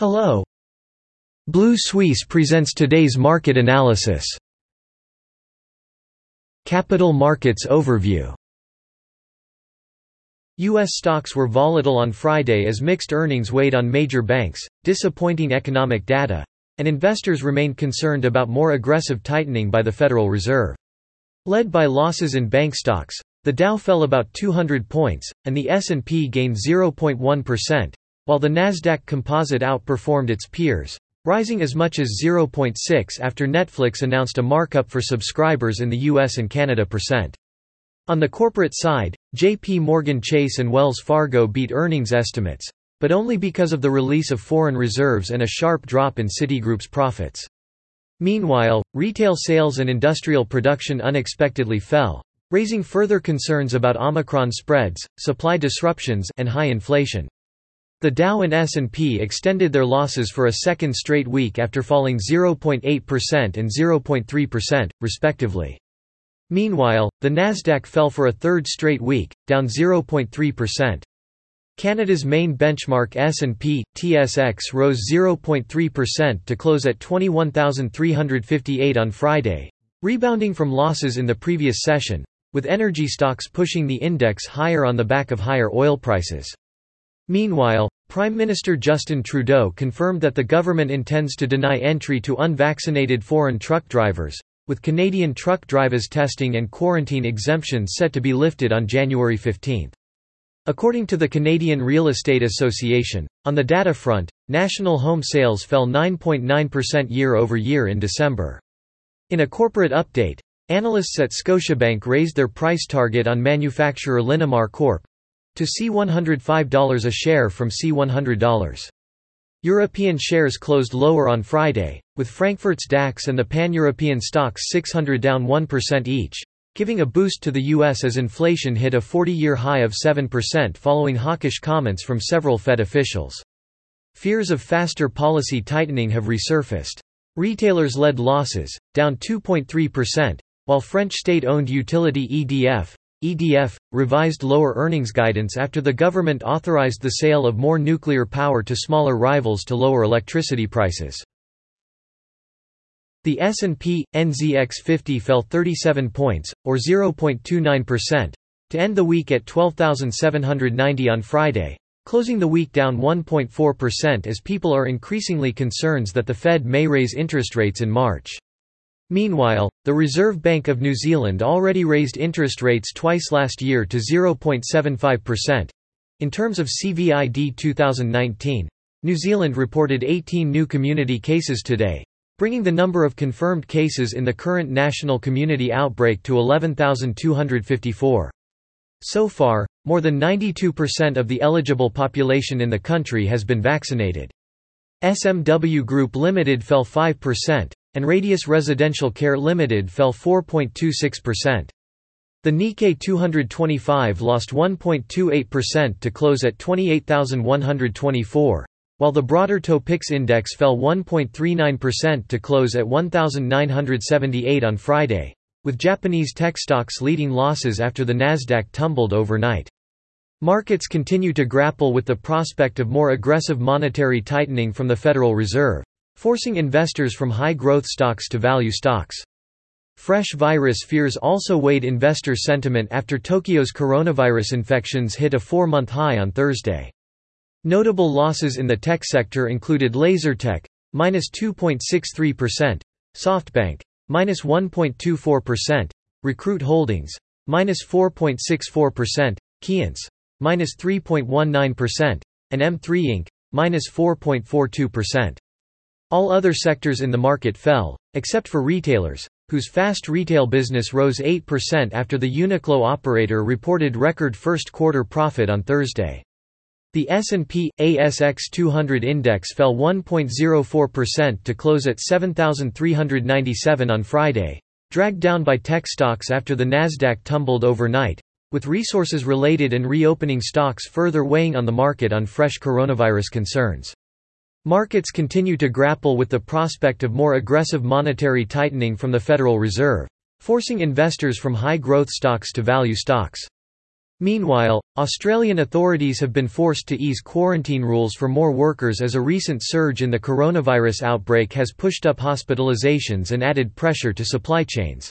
Hello. Blue Suisse presents today's market analysis. Capital Markets Overview U.S. stocks were volatile on Friday as mixed earnings weighed on major banks, disappointing economic data, and investors remained concerned about more aggressive tightening by the Federal Reserve. Led by losses in bank stocks, the Dow fell about 200 points, and the S&P gained 0.1%, while the Nasdaq Composite outperformed its peers, rising as much as 0.6 after Netflix announced a markup for subscribers in the US and Canada percent. On the corporate side, JP Morgan Chase and Wells Fargo beat earnings estimates, but only because of the release of foreign reserves and a sharp drop in Citigroup's profits. Meanwhile, retail sales and industrial production unexpectedly fell, raising further concerns about Omicron spreads, supply disruptions, and high inflation. The Dow and S&P extended their losses for a second straight week after falling 0.8% and 0.3%, respectively. Meanwhile, the Nasdaq fell for a third straight week, down 0.3%. Canada's main benchmark S&P TSX rose 0.3% to close at 21,358 on Friday, rebounding from losses in the previous session, with energy stocks pushing the index higher on the back of higher oil prices. Meanwhile, Prime Minister Justin Trudeau confirmed that the government intends to deny entry to unvaccinated foreign truck drivers, with Canadian truck drivers testing and quarantine exemptions set to be lifted on January 15. According to the Canadian Real Estate Association, on the data front, national home sales fell 9.9% year-over-year in December. In a corporate update, analysts at Scotiabank raised their price target on manufacturer Linamar Corp to C$105 a share from C$100. European shares closed lower on Friday, with Frankfurt's DAX and the pan-European STOXX 600 down 1% each, giving a boost to the U.S. as inflation hit a 40-year high of 7% following hawkish comments from several Fed officials. Fears of faster policy tightening have resurfaced. Retailers led losses, down 2.3%, while French state-owned utility EDF, EDF, revised lower earnings guidance after the government authorized the sale of more nuclear power to smaller rivals to lower electricity prices. The S&P NZX 50 fell 37 points or 0.29% to end the week at 12,790 on Friday, closing the week down 1.4% as people are increasingly concerned that the Fed may raise interest rates in March. Meanwhile, the Reserve Bank of New Zealand already raised interest rates twice last year to 0.75%. In terms of COVID 2019, New Zealand reported 18 new community cases today, bringing the number of confirmed cases in the current national community outbreak to 11,254. So far, more than 92% of the eligible population in the country has been vaccinated. SMW Group Limited fell 5%, and Radius Residential Care Limited fell 4.26%. The Nikkei 225 lost 1.28% to close at 28,124, while the broader Topix index fell 1.39% to close at 1,978 on Friday, with Japanese tech stocks leading losses after the Nasdaq tumbled overnight. Markets continue to grapple with the prospect of more aggressive monetary tightening from the Federal Reserve, forcing investors from high-growth stocks to value stocks. Fresh virus fears also weighed investor sentiment after Tokyo's coronavirus infections hit a four-month high on Thursday. Notable losses in the tech sector included Lasertec, minus 2.63%, SoftBank, minus 1.24%, Recruit Holdings, minus 4.64%, Keyence, minus 3.19%, and M3 Inc., minus 4.42%. All other sectors in the market fell, except for retailers, whose fast retail business rose 8% after the Uniqlo operator reported record first quarter profit on Thursday. The S&P ASX 200 index fell 1.04% to close at 7397 on Friday, dragged down by tech stocks after the Nasdaq tumbled overnight, with resources related and reopening stocks further weighing on the market on fresh coronavirus concerns. Markets continue to grapple with the prospect of more aggressive monetary tightening from the Federal Reserve, forcing investors from high-growth stocks to value stocks. Meanwhile, Australian authorities have been forced to ease quarantine rules for more workers as a recent surge in the coronavirus outbreak has pushed up hospitalizations and added pressure to supply chains.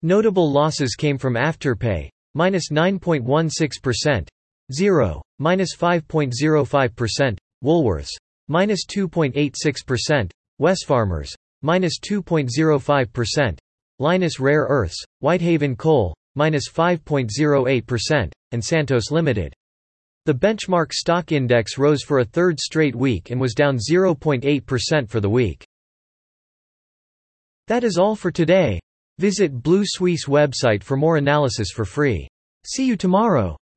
Notable losses came from Afterpay, minus 9.16%, Xero, minus 5.05%, Woolworths, minus 2.86%, Wesfarmers, minus 2.05%, Lynas Rare Earths, Whitehaven Coal, minus 5.08%, and Santos Limited. The benchmark stock index rose for a third straight week and was down 0.8% for the week. That is all for today. Visit Blue Suisse website for more analysis for free. See you tomorrow.